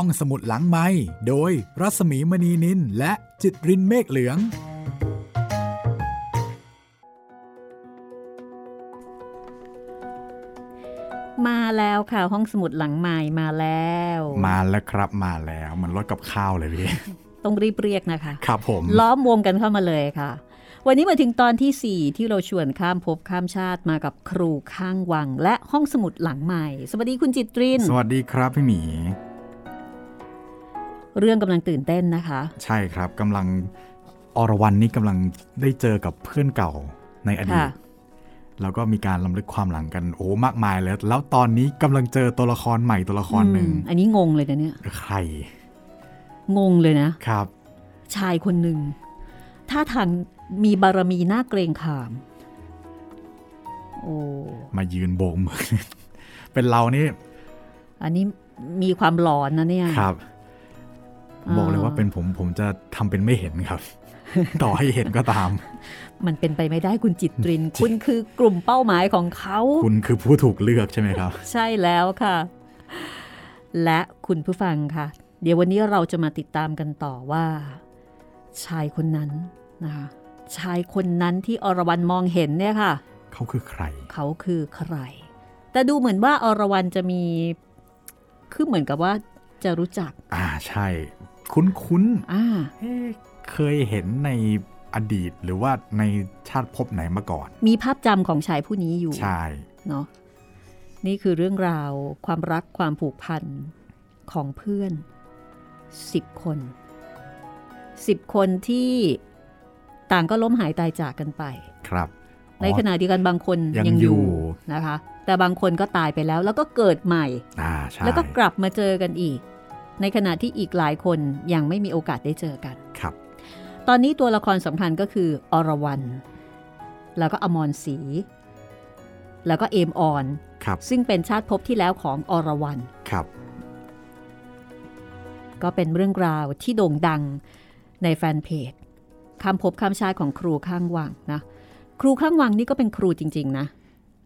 ห้องสมุดหลังไม้โดยรัสมีมณีนินและจิตรินเมฆเหลือง มาแล้วค่ะ ห้องสมุดหลังใหม่มาแล้ว มาแล้วครับมาแล้วมันรถกับข้าวเลยพี่ ต้องรีบเรียกนะคะ ครับผม ล้อมวงกันเข้ามาเลยค่ะ วันนี้มาถึงตอนที่ 4 ที่เราชวนข้ามภพข้ามชาติมากับครูข้างวัง และห้องสมุดหลังใหม่ สวัสดีคุณจิตริน สวัสดีครับพี่หมี เรื่องกำลังตื่นเต้นนะคะ ใช่ครับกำลังอรวรันนี่กำลังได้เจอกับเพื่อนเก่าในอดีตค่ะแล้วก็มีการลำลึกความหลังกันโอ้มากมายเลยแล้วตอนนี้กำลังเจอตัวละครใหม่ตัวละครหนึ่งอืมอันนี้งงเลยนะเนี่ยใคร งงเลยนะครับ ชายคนหนึ่งท่าทางมีบารมีน่าเกรงขาม โอ้มายืนโบกมือเป็นเรานี่ อันนี้มีความหลอนนะเนี่ยครับอ่า บอกเลยว่าเป็นผมผมจะทำเป็นไม่เห็นครับ ต่อให้เห็นก็ตาม มันเป็นไปไม่ได้คุณจิตริน คุณคือกลุ่มเป้าหมายของเขา คุณคือผู้ถูกเลือกใช่ไหมครับ ใช่แล้วค่ะ และคุณผู้ฟังค่ะ เดี๋ยววันนี้เราจะมาติดตามกันต่อว่า ชายคนนั้นนะคะชายคนนั้นที่อรวรันมองเห็นเนี่ยค่ะ เขาคือใคร เขาคือใคร แต่ดูเหมือนว่าอรวรันจะมี คือเหมือนกับว่าจะรู้จัก อ่าใช่ คุ้นคุ้นอ่าๆเอ๊ะเคยเห็นในอดีตหรือว่าในชาติภพไหนมาก่อน มีภาพจำของชายผู้นี้อยู่ ใช่ เนาะนี่คือเรื่องราวความรักความผูกพันของเพื่อนสิบคนสิบคนที่ต่างก็ล้มหายตายจากกันไป ครับ ในขณะเดียวกันบางคนยังยังออยู่ยู่นะคะ แต่บางคนก็ตายไปแล้ว แล้วก็เกิดใหม่อ่าใช่แล้วก็กลับมาเจอกันอีก ในขณะที่อีกหลายคนยังไม่มีโอกาสได้เจอกันครับ ตอนนี้ตัวละครสำคัญก็คืออรวรันแล้วก็อมรศรีแล้วก็เอมออนครับซึ่งเป็นชาติภพที่แล้วของอรวรันครับก็เป็นเรื่องราวที่โด่งดังในแฟนเพจคำพบคำชาติของครูข้างวังนะ ครูข้างวังนี่ก็เป็นครูจริง ๆ นะ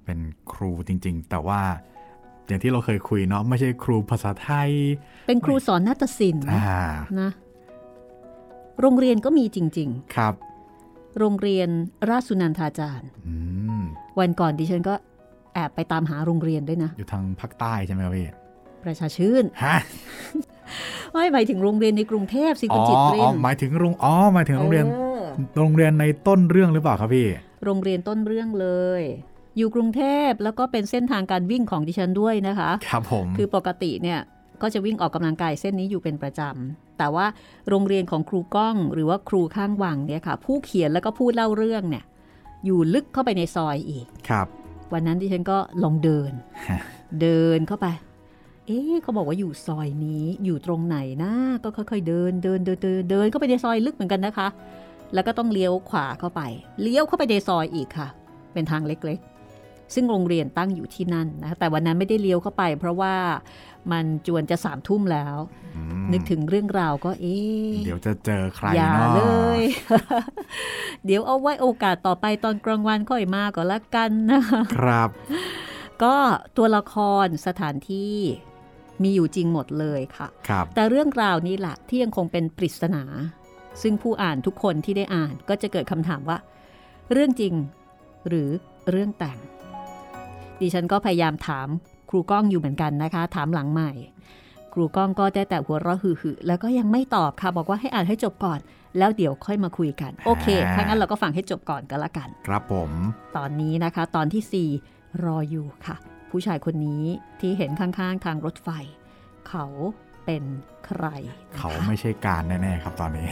เป็นครูจริง ๆ แต่ว่า อย่างที่เราเคยคุยเนาะไม่ใช่ครูภาษาไทย เป็นครูสอนนาฏศิลป์อ่านะโรงเรียนก็มีจริงครับๆโรงเรียนราชสุนันทาจารย์อืมวันก่อนดิฉันก็แอบไปตามหาโรงเรียนด้วยนะ อยู่ทางภาคใต้ใช่ไหมครับพี่ประชาชื่นฮะไม่หมายถึงโรงเรียนในกรุงเทพสิอ๋คุอณจิตริอ๋อนหมายถึงโรงอ๋อหมายถึงโรงเรียนออโรงเรียนในต้นเรื่องหรือเปล่าครับพี่ โรงเรียนต้นเรื่องเลย อยู่กรุงเทพแล้วก็เป็นเส้นทางการวิ่งของดิฉันด้วยนะคะ ครับผม คือปกติเนี่ยก็จะวิ่งออกกำลังกายเส้นนี้อยู่เป็นประจำแต่ว่าโรงเรียนของครูก้องหรือว่าครูข้างวังเนี่ยค่ะ ผู้เขียนแล้วก็ผู้เล่าเรื่องเนี่ย อยู่ลึกเข้าไปในซอยอีก ครับ วันนั้นดิฉันก็ลองเดินฮะเดินเข้าไป เอ๊ะเขาบอกว่าอยู่ซอยนี้อยู่ตรงไหนนะก็ค่อยๆเดินเดินเดินเดินเดินเข้าไปในซอยลึกเหมือนกันนะคะ แล้วก็ต้องเลี้ยวขวาเข้าไป เลี้ยวเข้าไปในซอยอีกค่ะ เป็นทางเล็กๆ ซึ่งโรงเรียนตั้งอยู่ที่นั่นนะแต่วันนั้นไม่ได้เลี้ยวเข้าไป เพราะว่ามันจวนจะสามทุ่มแล้วอืมนึกถึงเรื่องราวก็เอ๊ะเดี๋ยวจะเจอใครอย่าเนาะเลย เดี๋ยวเอาไว้โอกาสต่อไปตอนกลางวันค่อยมาก็แล้วกันนะคะครับ ก็ตัวละครสถานที่มีอยู่จริงหมดเลยค่ะครับแต่เรื่องราวนี้แหละที่ยังคงเป็นปริศนา ซึ่งผู้อ่านทุกคนที่ได้อ่านก็จะเกิดคำถามว่า เรื่องจริงหรือเรื่องแต่ง ดิฉันก็พยายามถามครูก้องอยู่เหมือนกันนะคะ ถามหลังใหม่ ครูก้องก็ได้แต่หัวเราะหึ่ๆแล้วก็ยังไม่ตอบค่ะ บอกว่าให้อ่านให้จบก่อน แล้วเดี๋ยวค่อยมาคุยกัน โอเคถ้างั้นเราก็ฟังให้จบก่อนก็แล้วกัน ครับผม ตอนนี้นะคะ ตอนที่ 4 รออยู่ค่ะ ผู้ชายคนนี้ที่เห็นข้างๆ ทางรถไฟ เขาเป็นใครนะคะเขาไม่ใช่การแน่ๆครับตอนนี้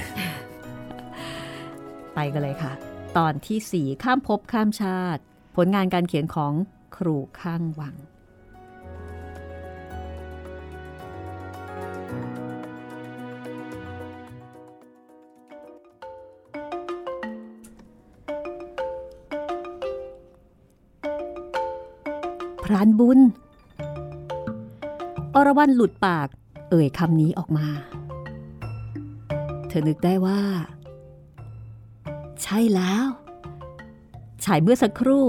ไปกันเลยค่ะ ตอนที่ 4 ข้ามภพข้ามชาติ ผลงานการเขียนของ ครูข้างวัง พรานบุญ อรวรันหลุดปาก เอ่ยคำนี้ออกมา เธอนึกได้ว่า ใช่แล้ว ชายเมื่อสักครู่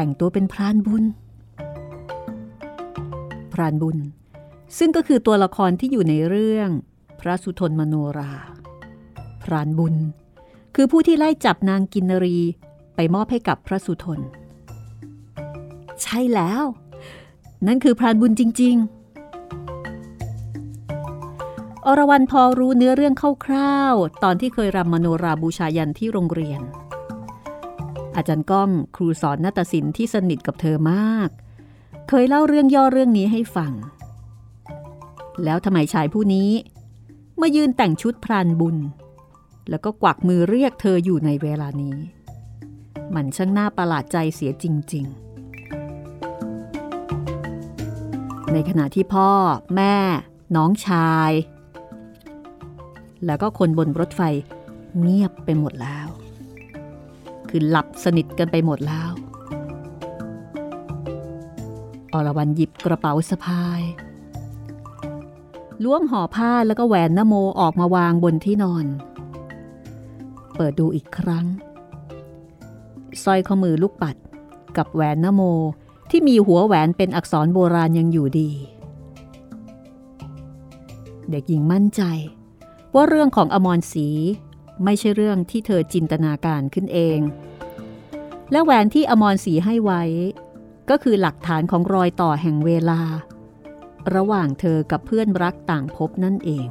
แต่งตัวเป็นพรานบุญ พรานบุญ ซึ่งก็คือตัวละครที่อยู่ในเรื่องพระสุทนมโนรา พรานบุญ คือผู้ที่ไล่จับนางกินนรีไปมอบให้กับพระสุทน ใช่แล้ว นั่นคือพรานบุญจริง ๆ อรวรันพอรู้เนื้อเรื่องคร่าวๆตอนที่เคยรำมโนราบูชายันที่โรงเรียน อาจารย์ก้องครูสอนนาฏศิลป์ที่สนิทกับเธอมาก เคยเล่าเรื่องย่อเรื่องนี้ให้ฟัง แล้วทำไมชายผู้นี้มายืนแต่งชุดพรานบุญ แล้วก็กวักมือเรียกเธออยู่ในเวลานี้ มันช่างน่าประหลาดใจเสียจริง ๆ ในขณะที่พ่อ แม่ น้องชาย แล้วก็คนบนรถไฟเงียบไปหมดแล้ว คือหลับสนิทกันไปหมดแล้ว อรวรันหยิบกระเป๋าสะพาย ล้วงห่อผ้าแล้วก็แหวนนโมออกมาวางบนที่นอน เปิดดูอีกครั้งสร้อยข้อมือลูกปัดกับแหวนนโมที่มีหัวแหวนเป็นอักษรโบราณยังอยู่ดี เด็กหญิงมั่นใจ ว่าเรื่องของอมรศรี ไม่ใช่เรื่องที่เธอจินตนาการขึ้นเอง และแหวนที่อมรศรีให้ไว้ ก็คือหลักฐานของรอยต่อแห่งเวลา ระหว่างเธอกับเพื่อนรักต่างพบนั่นเอง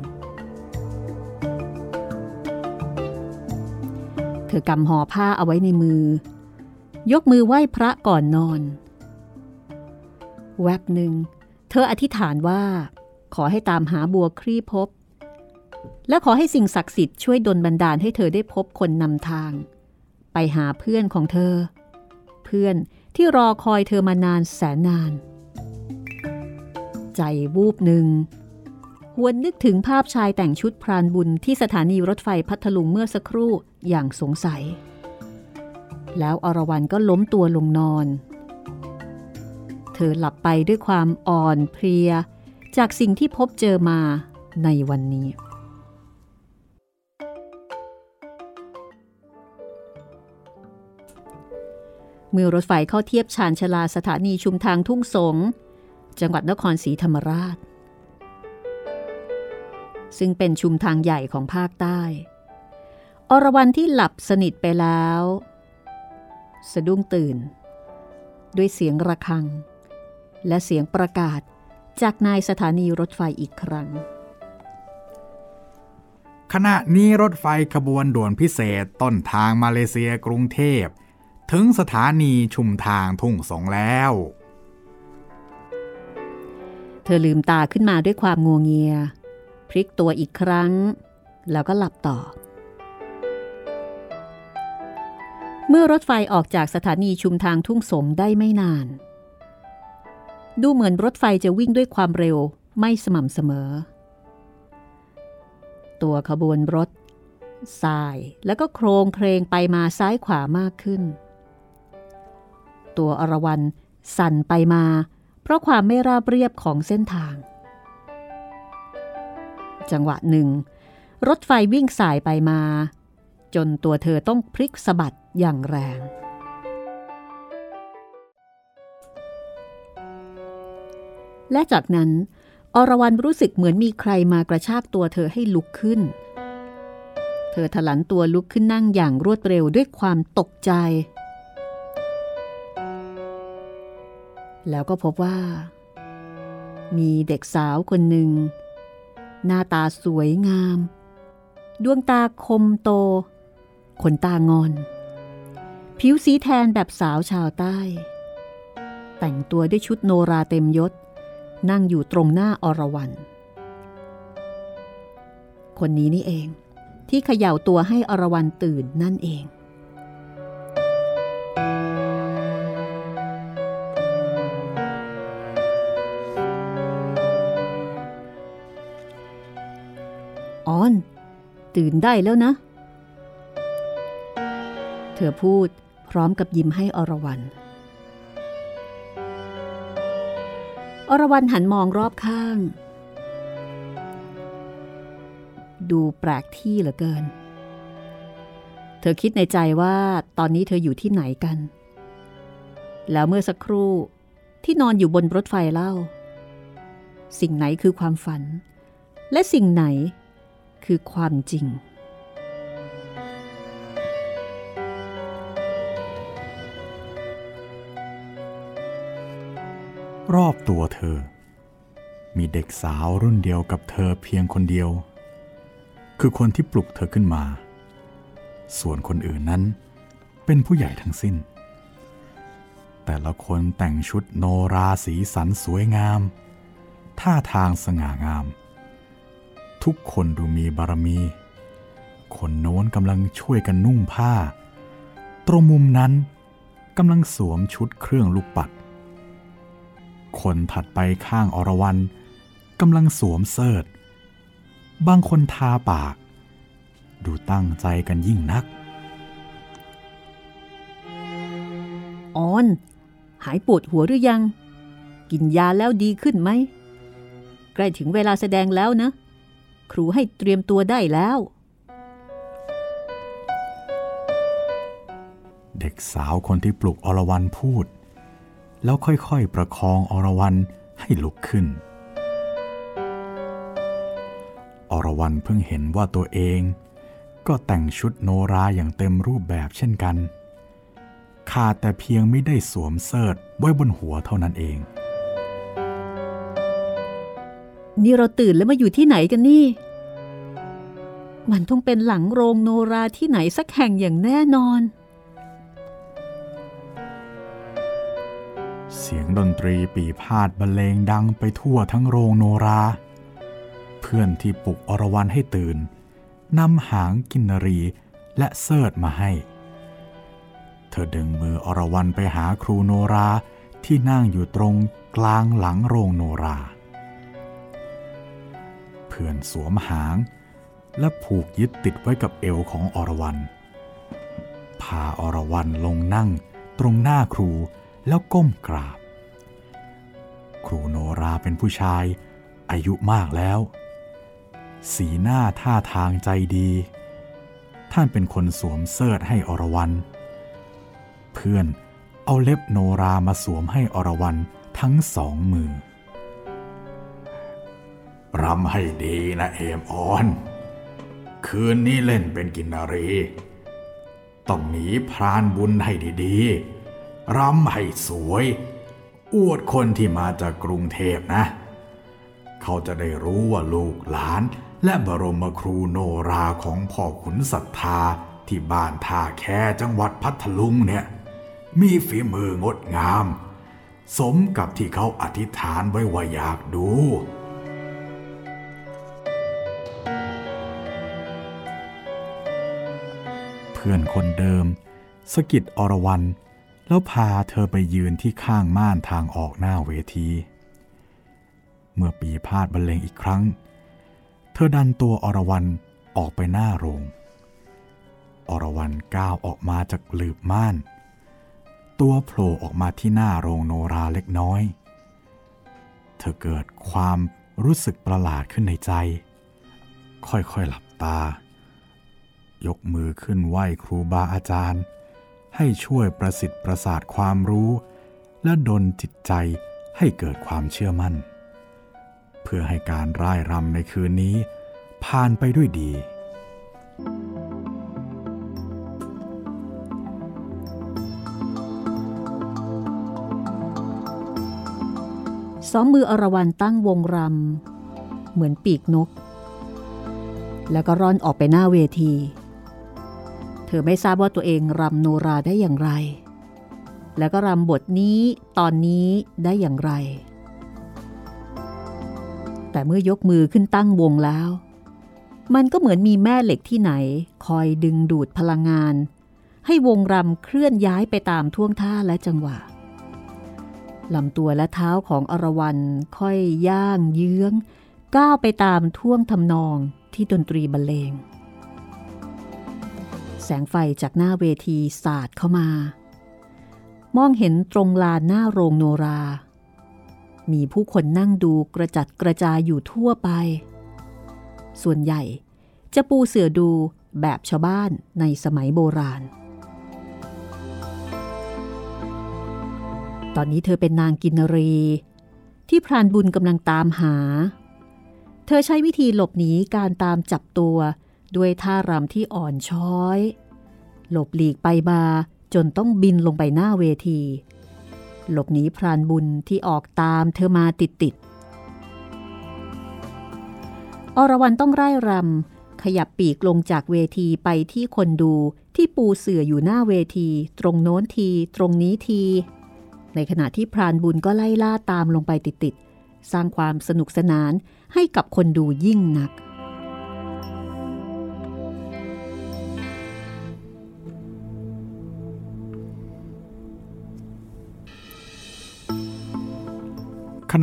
เธอกำห่อผ้าเอาไว้ในมือ ยกมือไหว้พระก่อนนอน แวบหนึ่ง เธออธิษฐานว่า ขอให้ตามหาบัวครีพบ และขอให้สิ่งศักดิ์สิทธิ์ช่วยดลบันดาลให้เธอได้พบคนนำทาง ไปหาเพื่อนของเธอ เพื่อนที่รอคอยเธอมานานแสนนาน ใจวูบหนึ่งหวนนึกถึงภาพชายแต่งชุดพรานบุญที่สถานีรถไฟพัทลุงเมื่อสักครู่อย่างสงสัย แล้วอรวรันก็ล้มตัวลงนอน เธอหลับไปด้วยความอ่อนเพลีย จากสิ่งที่พบเจอมาในวันนี้ เมื่อรถไฟเข้าเทียบชานชลาสถานีชุมทางทุ่งสง จังหวัดนครศรีธรรมราช ซึ่งเป็นชุมทางใหญ่ของภาคใต้ อรวรันที่หลับสนิทไปแล้ว สะดุ้งตื่น ด้วยเสียงระฆัง และเสียงประกาศจากนายสถานีรถไฟอีกครั้ง ขณะนี้รถไฟขบวนด่วนพิเศษต้นทางมาเลเซียกรุงเทพ ถึงสถานีชุมทางทุ่งสงแล้ว เธอลืมตาขึ้นมาด้วยความงัวงเงีย พลิกตัวอีกครั้ง แล้วก็หลับต่อ เมื่อรถไฟออกจากสถานีชุมทางทุ่งสงได้ไม่นาน ดูเหมือนรถไฟจะวิ่งด้วยความเร็วไม่สม่ำเสมอ ตัวขบวนรถสายแล้วก็โครงเครงไปมาซ้ายขวามากขึ้น ตัวอรวรันสั่นไปมา เพราะความไม่ราบเรียบของเส้นทาง จังหวะหนึ่ง รถไฟวิ่งสายไปมา จนตัวเธอต้องพลิกสะบัดอย่างแรง และจากนั้น อรวรันรู้สึกเหมือนมีใครมากระชากตัวเธอให้ลุกขึ้นเธอถลันตัวลุกขึ้นนั่งอย่างรวดเร็วด้วยความตกใจ แล้วก็พบว่า มีเด็กสาวคนหนึ่ง หน้าตาสวยงาม ดวงตาคมโต ขนตางอน ผิวสีแทนแบบสาวชาวใต้ แต่งตัวด้วยชุดโนราเต็มยศ นั่งอยู่ตรงหน้าอรวรันคนนี้นี่เอง ที่เขย่าตัวให้อรวรันตื่นนั่นเอง ตื่นได้แล้วนะ เธอพูดพร้อมกับยิ้มให้อรวรันอรวรันหันมองรอบข้าง ดูแปลกที่เหลือเกิน เธอคิดในใจว่าตอนนี้เธออยู่ที่ไหนกัน แล้วเมื่อสักครู่ที่นอนอยู่บนรถไฟเล่า สิ่งไหนคือความฝัน และสิ่งไหน คือความจริง รอบตัวเธอ มีเด็กสาวรุ่นเดียวกับเธอเพียงคนเดียว คือคนที่ปลุกเธอขึ้นมา ส่วนคนอื่นนั้นเป็นผู้ใหญ่ทั้งสิ้น แต่ละคนแต่งชุดโนราสีสันสวยงาม ท่าทางสง่างาม ทุกคนดูมีบารมี คนโน้นกำลังช่วยกันนุ่งผ้า ตรงมุมนั้นกำลังสวมชุดเครื่องลูกปัด คนถัดไปข้างอรวรันกำลังสวมเสิร์ตบางคนทาปาก ดูตั้งใจกันยิ่งนัก ออน หายปวดหัวหรือยัง กินยาแล้วดีขึ้นไหม ใกล้ถึงเวลาแสดงแล้วนะ ครูให้เตรียมตัวได้แล้ว เด็กสาวคนที่ปลุกอรวรันพูด แล้วค่อยๆประคองอรวรันให้ลุกขึ้น อรวรันเพิ่งเห็นว่าตัวเอง ก็แต่งชุดโนราอย่างเต็มรูปแบบเช่นกันขาดแต่เพียงไม่ได้สวมเสิร์ตไว้บนหัวเท่านั้นเอง นี่เราตื่นแล้วมาอยู่ที่ไหนกันนี่ มันต้องเป็นหลังโรงโนราที่ไหนสักแห่งอย่างแน่นอน เสียงดนตรีปีพาดบรรเลงดังไปทั่วทั้งโรงโนรา เพื่อนที่ปลุกอรวรันให้ตื่นนำหางกินนรีและเสิร์ตมาให้ เธอดึงมืออรวรันไปหาครูโนราที่นั่งอยู่ตรงกลางหลังโรงโนรา เพื่อนสวมหาง และผูกยึดติดไว้กับเอวของอรวรันพาอรวรันลงนั่งตรงหน้าครูแล้วก้มกราบ ครูโนราเป็นผู้ชาย อายุมากแล้ว สีหน้าท่าทางใจดี ท่านเป็นคนสวมเสิร์ตให้อรวรันเพื่อนเอาเล็บโนรามาสวมให้อรวรันทั้งสองมือ รำให้ดีนะเอมออน คืนนี้เล่นเป็นกินนารี ต้องหนีพรานบุญให้ดีๆรำให้สวย อวดคนที่มาจากกรุงเทพนะ เขาจะได้รู้ว่าลูกหลานและบรมครูโนราของพ่อขุนศรัทธาที่บ้านท่าแคจังหวัดพัทลุงเนี่ย มีฝีมืองดงาม สมกับที่เขาอธิษฐานไว้ว่าอยากดู พื่อนคนเดิมสกิดอรวรันแล้วพาเธอไปยืนที่ข้างม่านทางออกหน้าเวที เมื่อปีพาดบรรเลงอีกครั้ง เธอดันตัวอรวรันออกไปหน้าโรง อรวรันก้าวออกมาจากหลืบม่าน ตัวโผล่ออกมาที่หน้าโรงโนราเล็กน้อย เธอเกิดความรู้สึกประหลาดขึ้นในใจ ค่อยๆหลับตา ยกมือขึ้นไหว้ครูบาอาจารย์ ให้ช่วยประสิทธิ์ประสาทความรู้ และดลจิตใจให้เกิดความเชื่อมั่น เพื่อให้การร่ายรำในคืนนี้ ผ่านไปด้วยดี สองมืออรวรันตั้งวงรำเหมือนปีกนก แล้วก็ร่อนออกไปหน้าเวที เธอไม่ทราบว่าตัวเองรำโนราได้อย่างไร แล้วก็รำบทนี้ตอนนี้ได้อย่างไร แต่เมื่อยกมือขึ้นตั้งวงแล้ว มันก็เหมือนมีแม่เหล็กที่ไหน คอยดึงดูดพลังงาน ให้วงรำเคลื่อนย้ายไปตามท่วงท่าและจังหวะลำตัวและเท้าของอรวรันค่อยย่างเยื้อง ก้าวไปตามท่วงทำนองที่ดนตรีบรรเลง แสงไฟจากหน้าเวทีสาดเข้ามา มองเห็นตรงลานหน้าโรงโนรา มีผู้คนนั่งดูกระจัดกระจายอยู่ทั่วไป ส่วนใหญ่จะปูเสือดูแบบชาวบ้านในสมัยโบราณ ตอนนี้เธอเป็นนางกินรี ที่พรานบุญกำลังตามหา เธอใช้วิธีหลบหนีการตามจับตัว ด้วยท่ารำที่อ่อนช้อย หลบหลีกไปมาจนต้องบินลงไปหน้าเวที หลบหนีพรานบุญที่ออกตามเธอมาติดติดอรวรันต้องไร่รำขยับปีกลงจากเวทีไปที่คนดูที่ปูเสื่ออยู่หน้าเวที ตรงโน้นที ตรงนี้ที ในขณะที่พรานบุญก็ไล่ล่าตามลงไปติดๆสร้างความสนุกสนานให้กับคนดูยิ่งนัก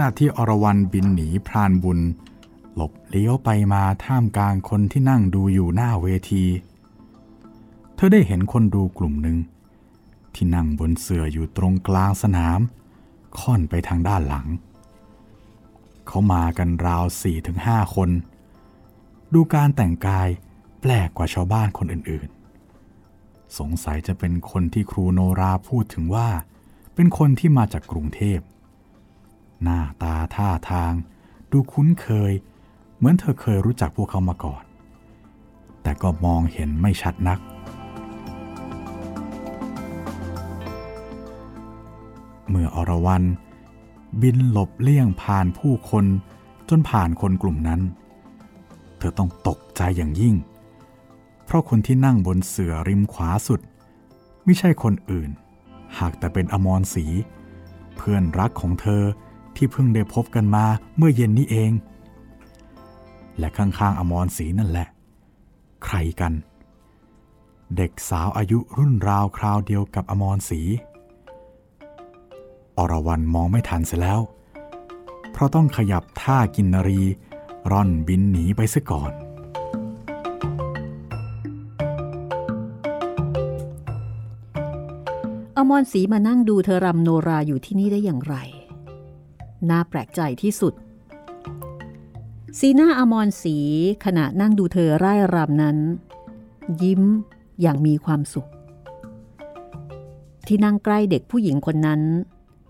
ณะที่อรวรันบินหนีพรานบุญ หลบเลี้ยวไปมาท่ามกลางคนที่นั่งดูอยู่หน้าเวที เธอได้เห็นคนดูกลุ่มหนึ่ง ที่นั่งบนเสื่ออยู่ตรงกลางสนาม ค่อนไปทางด้านหลัง เขามากันราวสี่ถึงห้าคน ดูการแต่งกายแปลกกว่าชาวบ้านคนอื่นๆ สงสัยจะเป็นคนที่ครูโนราพูดถึงว่า เป็นคนที่มาจากกรุงเทพ หน้าตาท่าทาง ดูคุ้นเคย เหมือนเธอเคยรู้จักพวกเขามาก่อน แต่ก็มองเห็นไม่ชัดนัก เมื่ออรวรันบินหลบเลี่ยงผ่านผู้คนจนผ่านคนกลุ่มนั้น เธอต้องตกใจอย่างยิ่ง เพราะคนที่นั่งบนเสื่อริมขวาสุด ไม่ใช่คนอื่น หากแต่เป็นอมรศรีเพื่อนรักของเธอ ที่เพิ่งได้พบกันมาเมื่อเย็นนี้เอง และข้างๆอมรศรีนั่นแหละ ใครกัน เด็กสาวอายุรุ่นราวคราวเดียวกับอมรศรีอรวรันมองไม่ทันเสียแล้ว เพราะต้องขยับท่ากินนรี ร่อนบินหนีไปซะก่อน อมรศรีมานั่งดูเธอรำโนราอยู่ที่นี่ได้อย่างไร น่าแปลกใจที่สุด สีหน้าอมรศรีขณะนั่งดูเธอไร่รำนั้น ยิ้มอย่างมีความสุข ที่นั่งใกล้เด็กผู้หญิงคนนั้น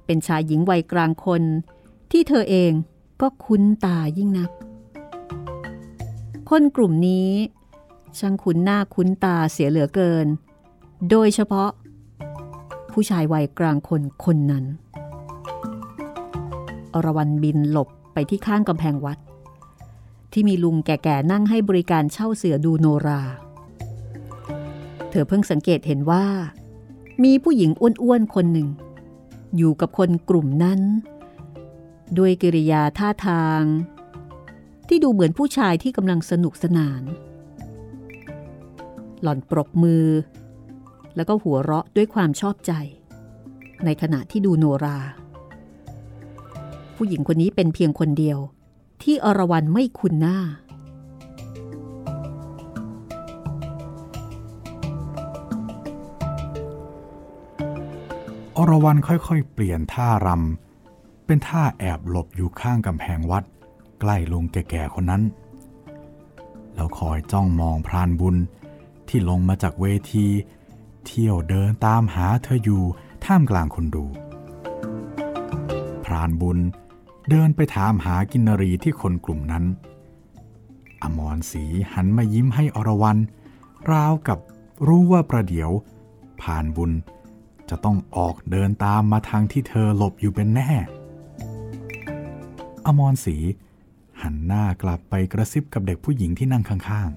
เป็นชายหญิงวัยกลางคน ที่เธอเองก็คุ้นตายิ่งนัก คนกลุ่มนี้ช่างคุ้นหน้าคุ้นตาเสียเหลือเกิน โดยเฉพาะ ผู้ชายวัยกลางคนคนนั้น อรวรันบินหลบไปที่ข้างกำแพงวัด ที่มีลุงแก่ๆนั่งให้บริการเช่าเสือดูโนรา เธอเพิ่งสังเกตเห็นว่า มีผู้หญิงอ้วนๆคนหนึ่ง อยู่กับคนกลุ่มนั้น ด้วยกิริยาท่าทาง ที่ดูเหมือนผู้ชายที่กำลังสนุกสนาน หล่อนปรบมือ แล้วก็หัวเราะด้วยความชอบใจ ในขณะที่ดูโนรา ผู้หญิงคนนี้เป็นเพียงคนเดียว ที่อรวรันไม่คุ้นหน้า อรวรันค่อยๆ เปลี่ยนท่ารำ เป็นท่าแอบหลบอยู่ข้างกำแพงวัด ใกล้ลุงแก่ๆคนนั้น แล้วคอยจ้องมองพรานบุญที่ลงมาจากเวที เที่ยวเดินตามหาเธออยู่ท่ามกลางคนดูพรานบุญ เดินไปถามหากินนรีที่คนกลุ่มนั้น อมรศรีหันมายิ้มให้อรวรันราวกับรู้ว่าประเดี๋ยว ผ่านบุญจะต้องออกเดินตามมาทางที่เธอหลบอยู่เป็นแน่ อมรศรีหันหน้ากลับไปกระซิบกับเด็กผู้หญิงที่นั่งข้าง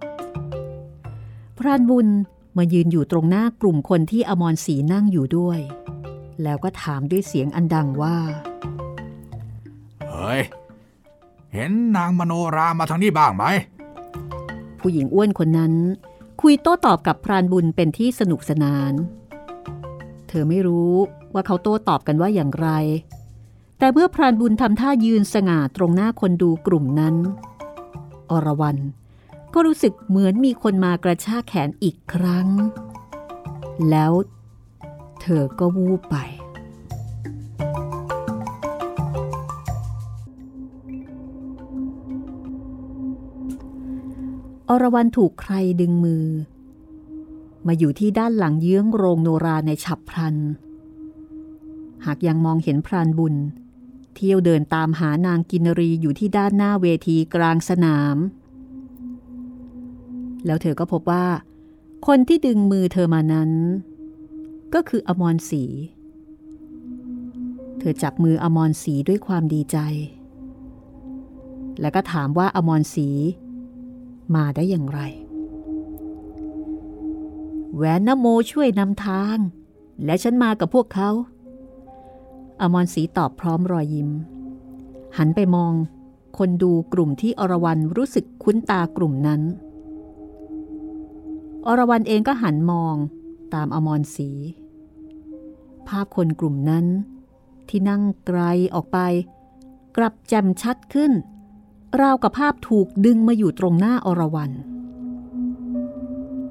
ๆ พรานบุญมายืนอยู่ตรงหน้ากลุ่มคนที่อมรศรีนั่งอยู่ด้วย แล้วก็ถามด้วยเสียงอันดังว่า ๆเฮ้ย เห็นนางมโนรามาทางนี้บ้างไหม ผู้หญิงอ้วนคนนั้น คุยโต้ตอบกับพรานบุญเป็นที่สนุกสนาน เธอไม่รู้ว่าเขาโต้ตอบกันว่าอย่างไร แต่เมื่อพรานบุญทำท่ายืนสง่าตรงหน้าคนดูกลุ่มนั้น อรวรันก็รู้สึกเหมือนมีคนมากระชากแขนอีกครั้ง แล้วเธอก็วูบไป อรวรันถูกใครดึงมือ มาอยู่ที่ด้านหลังเยื้องโรงโนราในฉับพลัน หากยังมองเห็นพรานบุญ เที่ยวเดินตามหานางกินรีอยู่ที่ด้านหน้าเวทีกลางสนาม แล้วเธอก็พบว่า คนที่ดึงมือเธอมานั้น ก็คืออมรศรีเธอจับมืออมรศรีด้วยความดีใจ แล้วก็ถามว่าอมรศรี มาได้อย่างไร แหวนนโมช่วยนำทาง และฉันมากับพวกเขา อมรศรีตอบพร้อมรอยยิ้ม หันไปมองคนดูกลุ่มที่อรวรันรู้สึกคุ้นตากลุ่มนั้น อรวรันเองก็หันมองตามอมรศรีภาพคนกลุ่มนั้น ที่นั่งไกลออกไป กลับแจ่มชัดขึ้น ราวกับภาพถูกดึงมาอยู่ตรงหน้าอรวรัน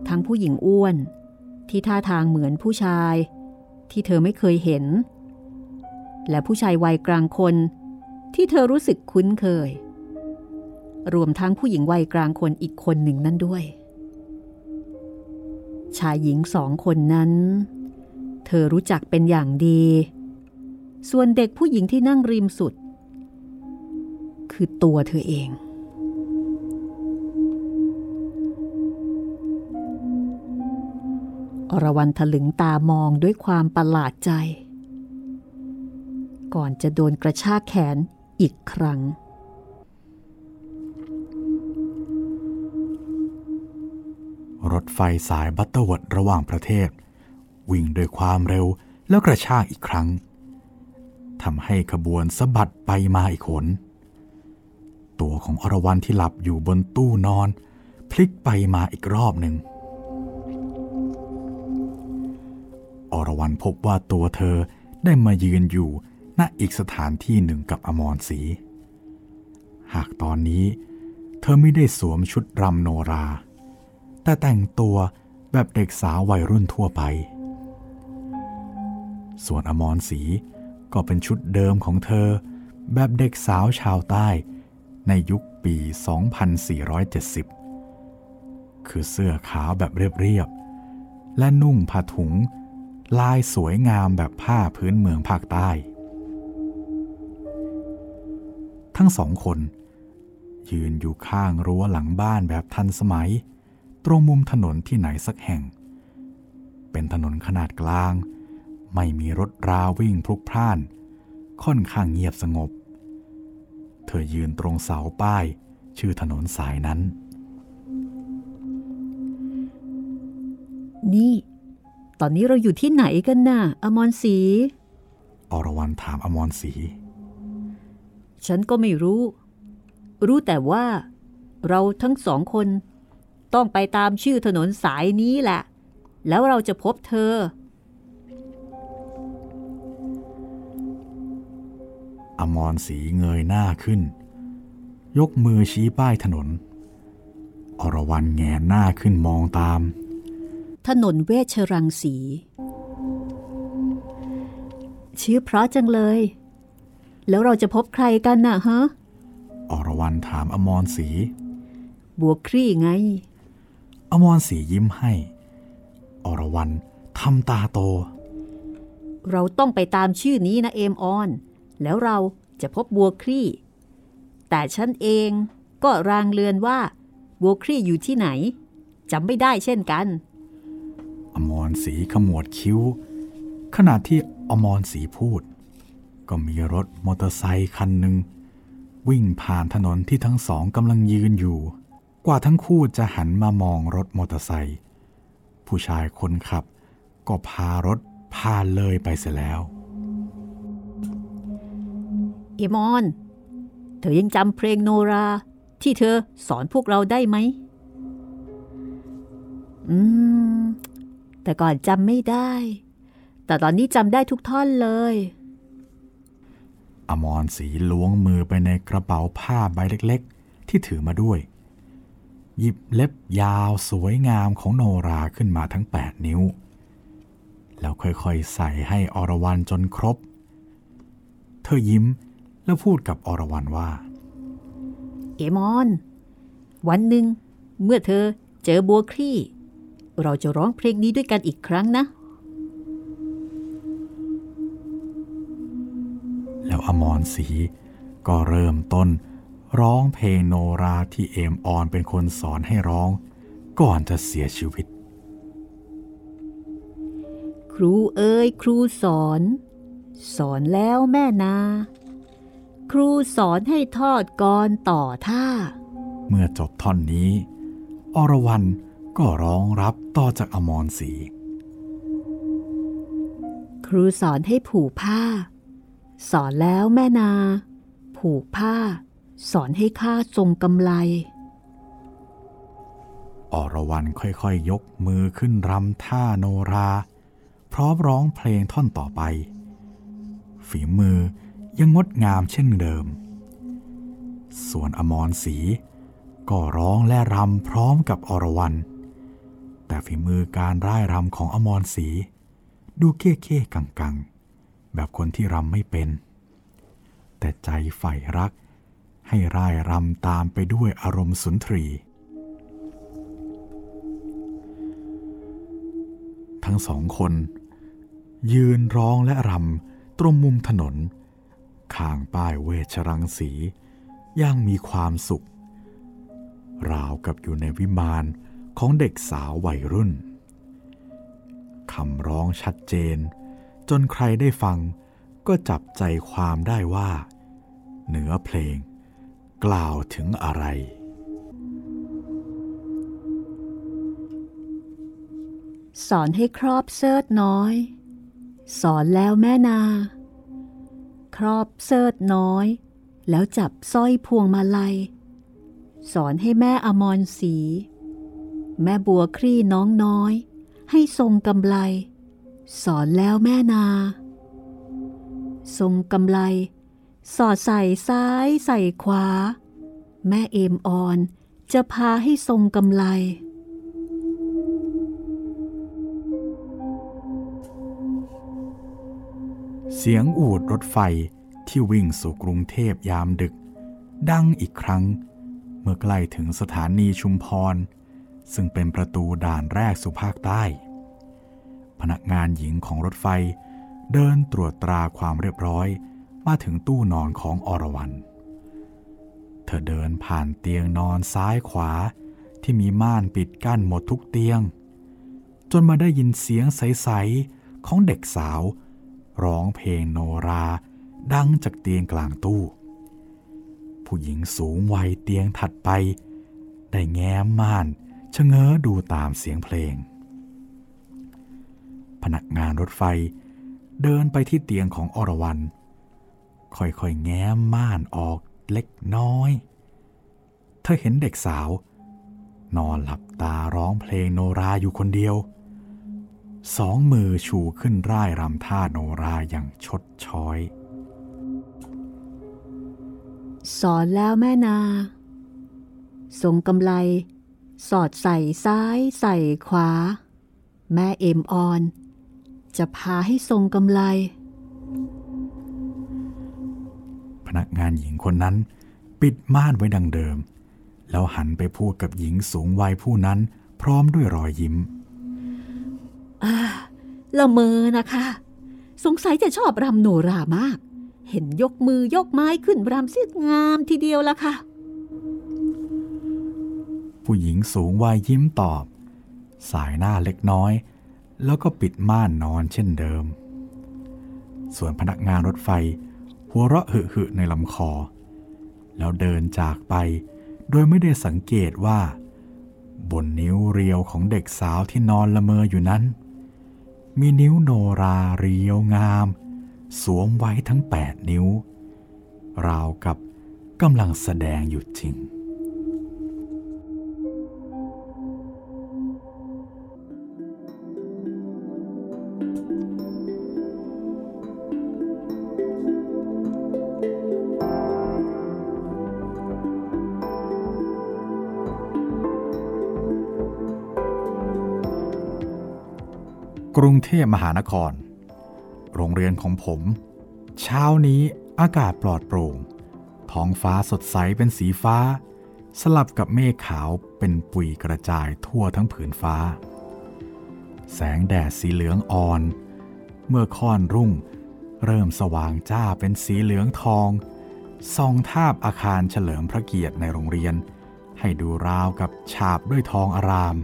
ทั้งผู้หญิงอ้วน ที่ท่าทางเหมือนผู้ชาย ที่เธอไม่เคยเห็น และผู้ชายวัยกลางคน ที่เธอรู้สึกคุ้นเคย รวมทั้งผู้หญิงวัยกลางคนอีกคนหนึ่งนั่นด้วย ชายหญิงสองคนนั้น เธอรู้จักเป็นอย่างดี ส่วนเด็กผู้หญิงที่นั่งริมสุด คือตัวเธอเอง อรวรันถลึงตามองด้วยความประหลาดใจ ก่อนจะโดนกระชากแขนอีกครั้ง รถไฟสายบัตเตอร์วดระหว่างประเทศ วิ่งด้วยความเร็วแล้วกระชากอีกครั้งทำให้ขบวนสะบัดไปมาอีกขน ตัวของอรวรันที่หลับอยู่บนตู้นอน พลิกไปมาอีกรอบหนึ่ง อรวรันพบว่าตัวเธอได้มายืนอยู่ณอีกสถานที่หนึ่งกับอมรศรีหากตอนนี้ เธอไม่ได้สวมชุดรำโนรา แต่แต่งตัวแบบเด็กสาววัยรุ่นทั่วไป ส่วนอมรศรีก็เป็นชุดเดิมของเธอ แบบเด็กสาวชาวใต้ ในยุคปี 2470 คือเสื้อขาวแบบเรียบๆ และนุ่งผ้าถุง ลายสวยงามแบบผ้าพื้นเมืองภาคใต้ ทั้งสองคน ยืนอยู่ข้างรั้วหลังบ้านแบบทันสมัย ตรงมุมถนนที่ไหนสักแห่ง เป็นถนนขนาดกลาง ไม่มีรถราวิ่งพลุกพล่าน ค่อนข้างเงียบสงบ เธอยืนตรงเสาป้าย ชื่อถนนสายนั้น นี่ ตอนนี้เราอยู่ที่ไหนกันน่ะ อมรศรีอรวรันถามอมรศรีฉันก็ไม่รู้ รู้แต่ว่า เราทั้งสองคน ต้องไปตามชื่อถนนสายนี้แหละ แล้วเราจะพบเธอ อมรศรีเงยหน้าขึ้น ยกมือชี้ป้ายถนน อรวรันแงนหน้าขึ้นมองตาม ถนนเวชรังสี ชื่อเพราะจังเลย แล้วเราจะพบใครกันน่ะฮะ อรวรันถามอมรศรีบัวครี่ไง อมรศรียิ้มให้ อรวรันทำตาโต เราต้องไปตามชื่อนี้นะเอมออน แล้วเราจะพบบัวครี่ แต่ฉันเองก็รางเลือนว่าบัวครี่อยู่ที่ไหนจำไม่ได้เช่นกัน อมรศีขมวดคิ้ว ขณะที่อมรศีพูด ก็มีรถมอเตอร์ไซค์คันหนึ่ง วิ่งผ่านถนนที่ทั้งสองกำลังยืนอยู่ กว่าทั้งคู่จะหันมามองรถมอเตอร์ไซค์ผู้ชายคนขับ ก็พารถผ่าเลยไปเสียแล้ว เอมอน เธอยังจำเพลงโนราที่เธอสอนพวกเราได้ไหม อืม แต่ก่อนจำไม่ได้ แต่ตอนนี้จำได้ทุกท่อนเลย อมรศรีล้วงมือไปในกระเป๋าผ้าใบเล็กๆ ที่ถือมาด้วย หยิบเล็บยาวสวยงามของโนราขึ้นมาทั้ง 8 นิ้ว แล้วค่อยๆ ใส่ให้อรวรันจนครบ เธอยิ้ม แล้วพูดกับอรวรันว่า เอมอน วันหนึ่ง เมื่อเธอเจอบัวคลี่ เราจะร้องเพลงนี้ด้วยกันอีกครั้งนะ แล้วออมรศรีก็เริ่มต้น ร้องเพลงโนราที่เอมออนเป็นคนสอนให้ร้อง ก่อนจะเสียชีวิต ครูเอ้ยครูสอน สอนแล้วแม่นา ครูสอนให้ทอดกรต่อท่า เมื่อจบท่อนนี้ อรวรันก็ร้องรับต่อจากอมรศรีครูสอนให้ผูกผ้า สอนแล้วแม่นา ผูกผ้า สอนให้ข้าทรงกำไล อรวรันค่อยๆยกมือขึ้นรำท่าโนรา พร้อมร้องเพลงท่อนต่อไป ฝีมือ ยังงดงามเช่นเดิม ส่วนอมรศรีก็ร้องและรำพร้อมกับอรวรันแต่ฝีมือการร่ายรำของอมรศรีดูเค้ๆกังๆ แบบคนที่รำไม่เป็น แต่ใจใฝ่รักให้ร่ายรำตามไปด้วยอารมณ์สุนทรีทั้งสองคน ยืนร้องและรำตรงมุมถนน ข้างป้ายเวชรังสีย่างมีความสุข ราวกับอยู่ในวิมานของเด็กสาววัยรุ่นคำร้องชัดเจน จนใครได้ฟังก็จับใจความได้ว่าเนื้อเพลง กล่าวถึงอะไร สอนให้ครอบเสิร์ตน้อย สอนแล้วแม่นา ครอบเสิร์ตน้อย แล้วจับสร้อยพวงมาลัย สอนให้แม่อมรศรีแม่บัวครี่น้องน้อย ให้ทรงกำไล สอนแล้วแม่นา ทรงกำไล สอดใส่ซ้ายใส่ขวา แม่เอมออนจะพาให้ทรงกำไล เสียงอูดรถไฟที่วิ่งสู่กรุงเทพยามดึก ดังอีกครั้ง เมื่อใกล้ถึงสถานีชุมพร ซึ่งเป็นประตูด่านแรกสู่ภาคใต้ พนักงานหญิงของรถไฟ เดินตรวจตราความเรียบร้อยมาถึงตู้นอนของอรวรันเธอเดินผ่านเตียงนอนซ้ายขวาที่มีม่านปิดกั้นหมดทุกเตียง จนมาได้ยินเสียงใส ๆ ของเด็กสาว ร้องเพลงโนรา ดังจากเตียงกลางตู้ ผู้หญิงสูงวัยเตียงถัดไป ได้แง้มม่านชะเง้อดูตามเสียงเพลง พนักงานรถไฟเดินไปที่เตียงของอรวรันค่อยๆแง้มม่านออกเล็กน้อย เธอเห็นเด็กสาว นอนหลับตาร้องเพลงโนราอยู่คนเดียว สองมือชูขึ้นร่ายรำท่าโนราอย่างชดช้อย สอนแล้วแม่นาทรงกำไล สอดใส่ซ้ายใส่ขวา แม่เอมออน จะพาให้ทรงกำไล พนักงานหญิงคนนั้น ปิดม่านไว้ดังเดิม แล้วหันไปพูดกับหญิงสูงวัยผู้นั้นพร้อมด้วยรอยยิ้มอ่า ละเมอนะคะ สงสัยจะชอบรำโนรามาก เห็นยกมือยกไม้ขึ้นรำเสียงามทีเดียวละค่ะ ผู้หญิงสูงวัยยิ้มตอบ สายหน้าเล็กน้อย แล้วก็ปิดม่านนอนเช่นเดิม ส่วนพนักงานรถไฟ หัวเราะหึหึในลำคอ แล้วเดินจากไป โดยไม่ได้สังเกตว่า บนนิ้วเรียวของเด็กสาวที่นอนละเมออยู่นั้น มีนิ้วโนราเรียวงาม สวมไว้ทั้งแปดนิ้ว ราวกับกำลังแสดงอยู่จริง กรุงเทพมหานคร โรงเรียนของผม เช้านี้อากาศปลอดโปร่ง ท้องฟ้าสดใสเป็นสีฟ้า สลับกับเมฆขาวเป็นปุยกระจายทั่วทั้งผืนฟ้า แสงแดดสีเหลืองอ่อน เมื่อค่อนรุ่ง เริ่มสว่างจ้าเป็นสีเหลืองทองส่องทาบอาคารเฉลิมพระเกียรติในโรงเรียน ให้ดูราวกับฉาบด้วยทองอาราม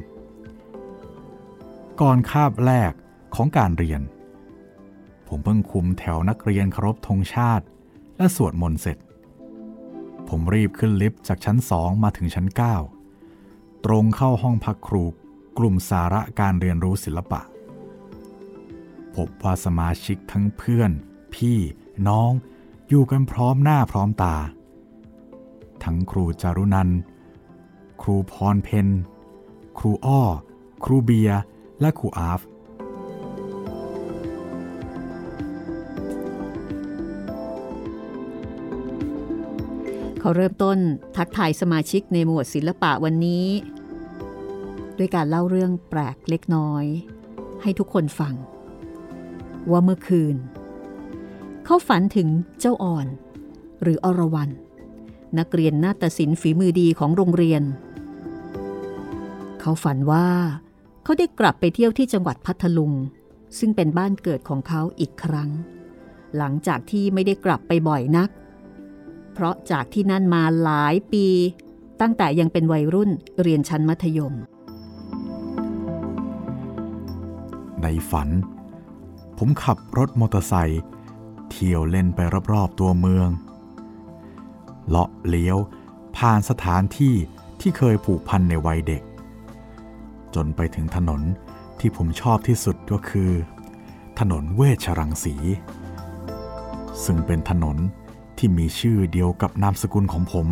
ก่อนคาบแรก ของการเรียน ผมเพิ่งคุมแถวนักเรียนเคารพธงชาติ และสวดมนต์เสร็จ ผมรีบขึ้นลิฟต์จากชั้นสองมาถึงชั้น 9 ตรงเข้าห้องพักครูกลุ่มสาระการเรียนรู้ศิลปะ พบว่าสมาชิกทั้งเพื่อน พี่ น้อง อยู่กันพร้อมหน้าพร้อมตา ทั้งครูจารุนัน ครูพรเพนครูอ้อ ครูเบียและครูอาฟ เขาเริ่มต้นทักทายสมาชิกในหมวดศิลปะวันนี้ ด้วยการเล่าเรื่องแปลกเล็กน้อย ให้ทุกคนฟัง ว่าเมื่อคืน เขาฝันถึงเจ้าอ่อน หรืออรวรันนักเรียนนาฏศิลป์ฝีมือดีของโรงเรียน เขาฝันว่าเขาได้กลับไปเที่ยวที่จังหวัดพัทลุง ซึ่งเป็นบ้านเกิดของเขาอีกครั้ง หลังจากที่ไม่ได้กลับไปบ่อยนักเเพราะจากที่นั่นมาหลายปี ตั้งแต่ยังเป็นวัยรุ่นเรียนชั้นมัธยม ในฝัน ผมขับรถมอเตอร์ไซค์เที่ยวเล่นไปรอบๆตัวเมือง เลาะเลี้ยวผ่านสถานที่ที่เคยผูกพันในวัยเด็ก จนไปถึงถนนที่ผมชอบที่สุดก็คือ ถนนเวชรังสี ซึ่งเป็นถนน ที่มีชื่อเดียวกับนามสกุลของผม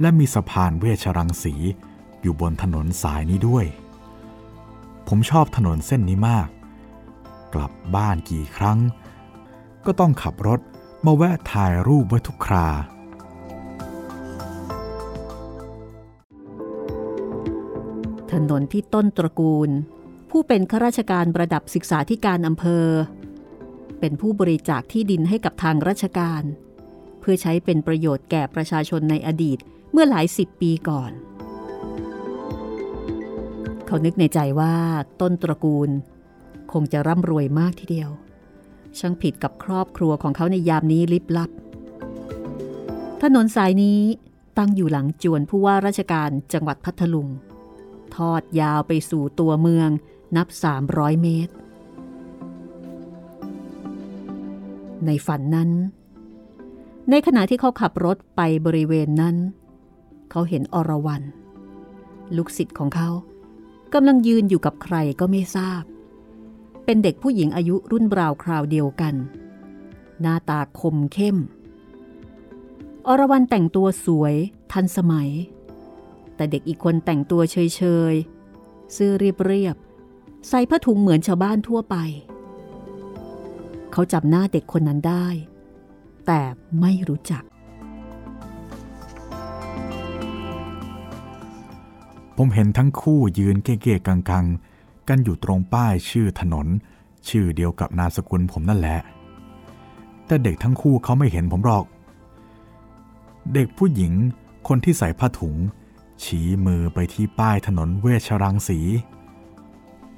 และมีสะพานเวชรังสีอยู่บนถนนสายนี้ด้วย ผมชอบถนนเส้นนี้มาก กลับบ้านกี่ครั้ง ก็ต้องขับรถมาแวะถ่ายรูปไว้ทุกครา ถนนที่ต้นตระกูล ผู้เป็นข้าราชการระดับศึกษาธิการอำเภอ เป็นผู้บริจาคที่ดินให้กับทางราชการ เพื่อใช้เป็นประโยชน์แก่ประชาชนในอดีตเมื่อหลายสิบปีก่อน เขานึกในใจว่าต้นตระกูล คงจะร่ำรวยมากทีเดียว ช่างผิดกับครอบครัวของเขาในยามนี้ลิบลับ ถนนสายนี้ตั้งอยู่หลังจวนผู้ว่าราชการจังหวัดพัทลุง ทอดยาวไปสู่ตัวเมืองนับ 300 เมตร ในฝันนั้น ในขณะที่เขาขับรถไปบริเวณนั้น เขาเห็นอรวรันลูกศิษย์ของเขากำลังยืนอยู่กับใครก็ไม่ทราบ เป็นเด็กผู้หญิงอายุรุ่นราวคราวเดียวกัน หน้าตาคมเข้ม อรวรันแต่งตัวสวยทันสมัย แต่เด็กอีกคนแต่งตัวเฉยๆเสื้อเรียบๆใส่ผ้าถุงเหมือนชาวบ้านทั่วไป เขาจำหน้าเด็กคนนั้นได้ แต่ไม่รู้จัก ผมเห็นทั้งคู่ยืนเก๊ๆกังๆ กันอยู่ตรงป้ายชื่อถนน ชื่อเดียวกับนามสกุลผมนั่นแหละ แต่เด็กทั้งคู่เขาไม่เห็นผมหรอก เด็กผู้หญิงคนที่ใส่ผ้าถุง ชี้มือไปที่ป้ายถนนเวชรังสี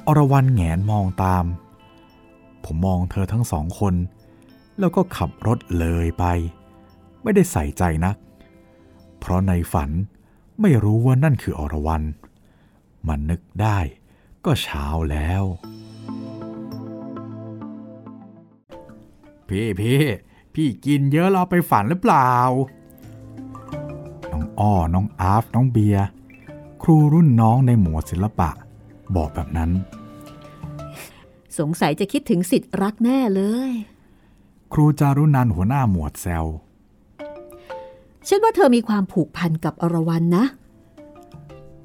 อรวรันแงนมองตาม ผมมองเธอทั้งสองคน แล้วก็ขับรถเลยไป ไม่ได้ใส่ใจนัก เพราะในฝันไม่รู้ว่านั่นคืออรวรันมันนึกได้ก็เช้าแล้ว พี่พี่พี่กินเยอะเราไปฝันหรือเปล่า น้องอ้อ น้องอาฟ น้องเบียร์ครูรุ่นน้องในหมวดศิลปะ บอกแบบนั้น สงสัยจะคิดถึงสิทธิ์รักแน่เลย ครูจารุนันท์หัวหน้าหมวดแซวฉันว่าเธอมีความผูกพันกับอรวรันนะ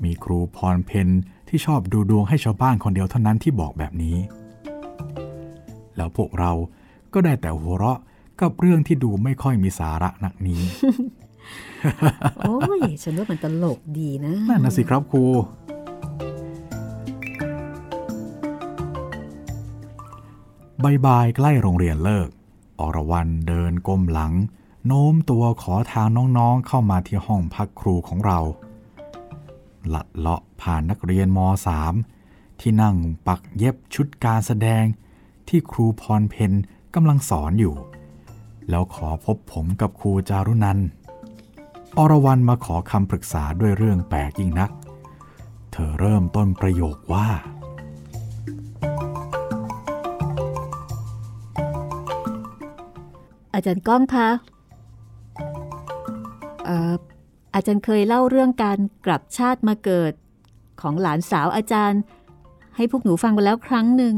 มีครูพรเพนที่ชอบดูดวงให้ชาวบ้านคนเดียวเท่านั้นที่บอกแบบนี้ แล้วพวกเราก็ได้แต่หัวเราะกับเรื่องที่ดูไม่ค่อยมีสาระนักนี้ โอ้ย ฉันว่ามันตลกดีนะ นั่นนะสิครับครู บายบายใกล้โรงเรียนเลิก อรวรันเดินก้มหลัง โน้มตัวขอทางน้องๆเข้ามาที่ห้องพักครูของเราลัดเลาะผ่านนักเรียนม .3 ที่นั่งปักเย็บชุดการแสดง ที่ครูพรเพนกำลังสอนอยู่ แล้วขอพบผมกับครูจารุนันอรวรันมาขอคำปรึกษาด้วยเรื่องแปลกยิ่งนัก เธอเริ่มต้นประโยคว่า อาจารย์ก้องคะเอ่ออาจารย์เคยเล่าเรื่องการกลับชาติมาเกิดของหลานสาวอาจารย์ ให้พวกหนูฟังไปแล้วครั้งหนึ่ง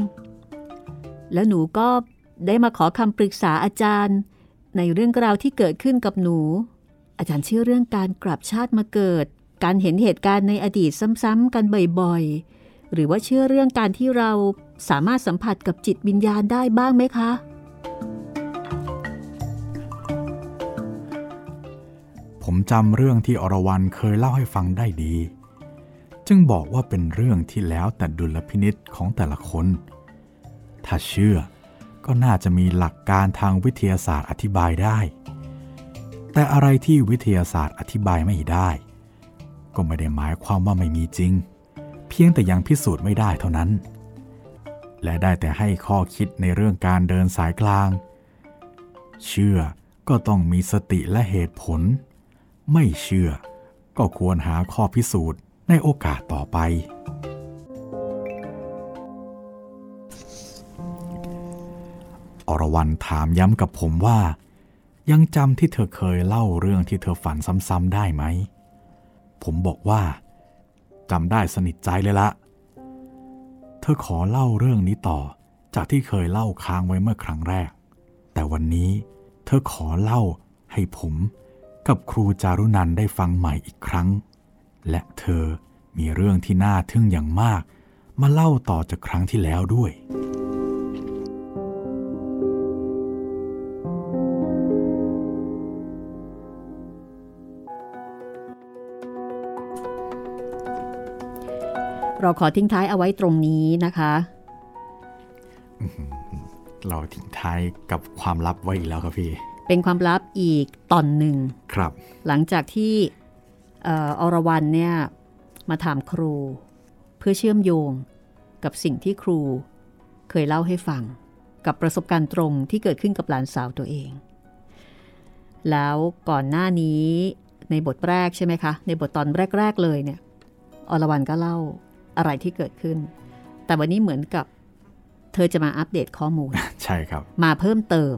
แล้วหนูก็ได้มาขอคำปรึกษาอาจารย์ ในเรื่องราวที่เกิดขึ้นกับหนู อาจารย์เชื่อเรื่องการกลับชาติมาเกิด การเห็นเหตุการณ์ในอดีตซ้ำๆกันบ่อยๆ หรือว่าเชื่อเรื่องการที่เราสามารถสัมผัสกับจิตวิญญาณได้บ้างไหมคะ ผมจำเรื่องที่อรวรันเคยเล่าให้ฟังได้ดี จึงบอกว่าเป็นเรื่องที่แล้วแต่ดุลพินิษของแต่ละคน ถ้าเชื่อก็น่าจะมีหลักการทางวิทยาศาสตร์อธิบายได้ แต่อะไรที่วิทยาศาสตร์อธิบายไม่ได้ ก็ไม่ได้หมายความว่าไม่มีจริง เพียงแต่ยังพิสูจน์ไม่ได้เท่านั้น และได้แต่ให้ข้อคิดในเรื่องการเดินสายกลาง เชื่อก็ต้องมีสติและเหตุผล ไม่เชื่อ ก็ควรหาข้อพิสูจน์ในโอกาสต่อไป อรวรันถามย้ำกับผมว่า ยังจำที่เธอเคยเล่าเรื่องที่เธอฝันซ้ำๆได้ไหม ผมบอกว่าจำได้สนิทใจเลยละ เธอขอเล่าเรื่องนี้ต่อจากที่เคยเล่าค้างไว้เมื่อครั้งแรก แต่วันนี้เธอขอเล่าให้ผม กับครูจารุนันท์ได้ฟังใหม่อีกครั้ง และเธอมีเรื่องที่น่าทึ่งอย่างมาก มาเล่าต่อจากครั้งที่แล้วด้วย เราขอทิ้งท้ายเอาไว้ตรงนี้นะคะเราทิ้งท้ายกับความลับไว้อีกแล้วครับพี่ เป็นความลับอีกตอนหนึ่งครับ หลังจากที่เอ่ออรวรันเนี่ยมาถามครู เพื่อเชื่อมโยงกับสิ่งที่ครูเคยเล่าให้ฟัง กับประสบการณ์ตรงที่เกิดขึ้นกับหลานสาวตัวเอง แล้วก่อนหน้านี้ในบทแรกใช่ไหมคะ ในบทตอนแรก ๆ เลยเนี่ยอรวรันก็เล่าอะไรที่เกิดขึ้น แต่วันนี้เหมือนกับเธอจะมาอัปเดตข้อมูล ใช่ครับ มาเพิ่มเติม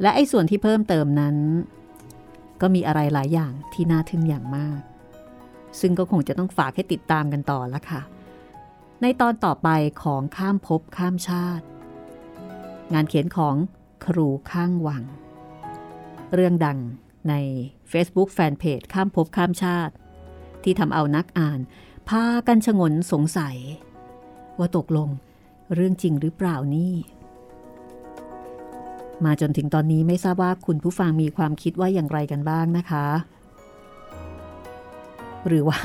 และไอ้ส่วนที่เพิ่มเติมนั้น ก็มีอะไรหลายอย่างที่น่าทึ่งอย่างมาก ซึ่งก็คงจะต้องฝากให้ติดตามกันต่อละค่ะ ในตอนต่อไปของข้ามภพข้ามชาติ งานเขียนของครูข้างวัง เรื่องดังใน Facebook Fanpage ข้ามภพข้ามชาติ ที่ทำเอานักอ่าน พากันชงนสงสัย ว่าตกลงเรื่องจริงหรือเปล่านี่ มาจนถึงตอนนี้ไม่ทราบว่าคุณผู้ฟังมีความคิดว่าอย่างไรกันบ้างนะคะ หรือว่า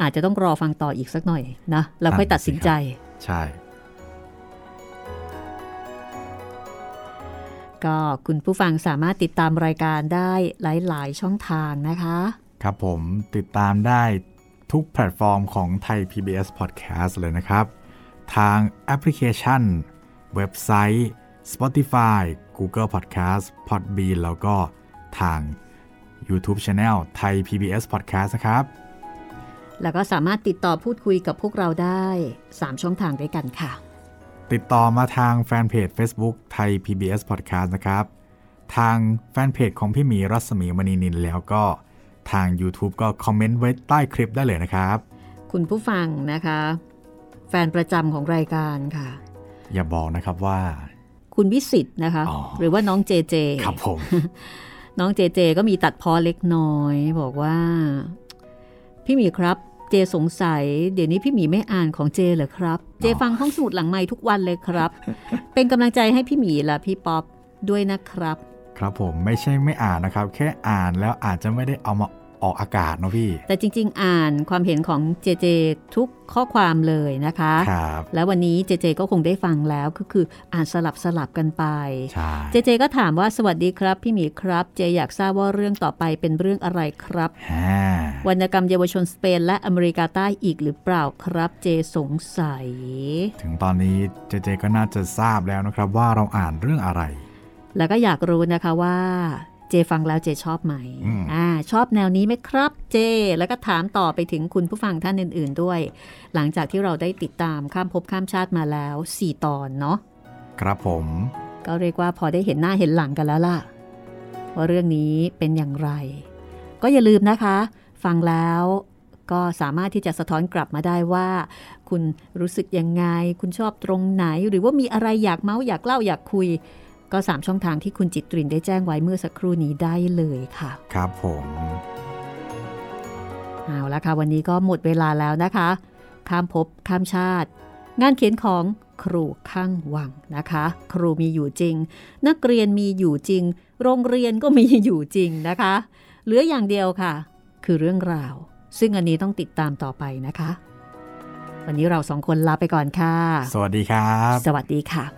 อาจจะต้องรอฟังต่ออีกสักหน่อยนะแล้วค่อยตัดสินใจ ใช่ ก็คุณผู้ฟังสามารถติดตามรายการได้หลาย ๆ ช่องทางนะคะ ครับผมติดตามได้ทุกแพลตฟอร์มของไทย PBS Podcast เลยนะครับ ทางแอปพลิเคชัน เว็บไซต์ Spotify Google Podcast Podbean แล้วก็ทาง YouTube Channel ไทย PBS Podcast นะครับ แล้วก็สามารถติดต่อพูดคุยกับพวกเราได้ 3 ช่องทางด้วยกันค่ะ ติดต่อมาทางแฟนเพจ Facebook ไทย PBS Podcast นะครับ ทางแฟนเพจของพี่หมีรัศมีมณีนิลแล้วก็ทาง YouTube ก็คอมเมนต์ไว้ใต้คลิปได้เลยนะครับ คุณผู้ฟังนะคะ แฟนประจำของรายการค่ะ อย่าบอกนะครับว่า คุณวิสิตนะคะอ๋อหรือว่าน้องเจเจ ครับผม น้องเจเจก็มีตัดพอเล็กน้อย บอกว่า พี่หมีครับเจสงสัย เดี๋ยวนี้พี่หมีไม่อ่านของเจเหรอครับ เจฟังห้องสมุดหลังไม้ทุกวันเลยครับ เป็นกำลังใจให้พี่หมีและพี่ป๊อปด้วยนะครับ ครับผมไม่ใช่ไม่อ่านนะครับ แค่อ่านแล้วอาจจะไม่ได้เอามา ออกอากาศเนาะพี่ แต่จริง ๆ อ่านความเห็นของเจเจทุกข้อความเลยนะคะครับแล้ววันนี้เจเจก็คงได้ฟังแล้วก็คืออ่านสลับสลับกันไปใช่เจเจก็ถามว่าสวัสดีครับ พี่หมีครับ เจอยากทราบว่าเรื่องต่อไปเป็นเรื่องอะไรครับฮ่าวรรณกรรมเยาวชนสเปนและอเมริกาใต้อีกหรือเปล่าครับเจสงสัย ถึงตอนนี้เจเจก็น่าจะทราบแล้วนะครับว่าเราอ่านเรื่องอะไร แล้วก็อยากรู้นะคะว่าเจฟังแล้วเจชอบไหมอืมอ่า ชอบแนวนี้ไหมครับเจ แล้วก็ถามต่อไปถึงคุณผู้ฟังท่านอื่น ๆด้วย หลังจากที่เราได้ติดตามข้ามภพข้ามชาติมาแล้ว 4 ตอนเนาะครับผม ก็เรียกว่าพอได้เห็นหน้าเห็นหลังกันแล้วล่ะ ว่าเรื่องนี้เป็นอย่างไร ก็อย่าลืมนะคะ ฟังแล้วก็สามารถที่จะสะท้อนกลับมาได้ว่า คุณรู้สึกยังไง คุณชอบตรงไหน หรือว่ามีอะไรอยากเมาส์อยากเล่าอยากคุย ก็ 3 ช่องทางที่คุณจิตรินได้แจ้งไว้เมื่อสักครู่นี้ได้เลยค่ะ ครับผมเอาละค่ะ วันนี้ก็หมดเวลาแล้วนะคะ ข้ามภพข้ามชาติ งานเขียนของครูข้างวังนะคะ ครูมีอยู่จริง นักเรียนมีอยู่จริง โรงเรียนก็มีอยู่จริงนะคะเหลืออย่างเดียวค่ะ คือเรื่องราว ซึ่งอันนี้ต้องติดตามต่อไปนะคะ วันนี้เราสองคนลาไปก่อนค่ะ สวัสดีครับ สวัสดีค่ะ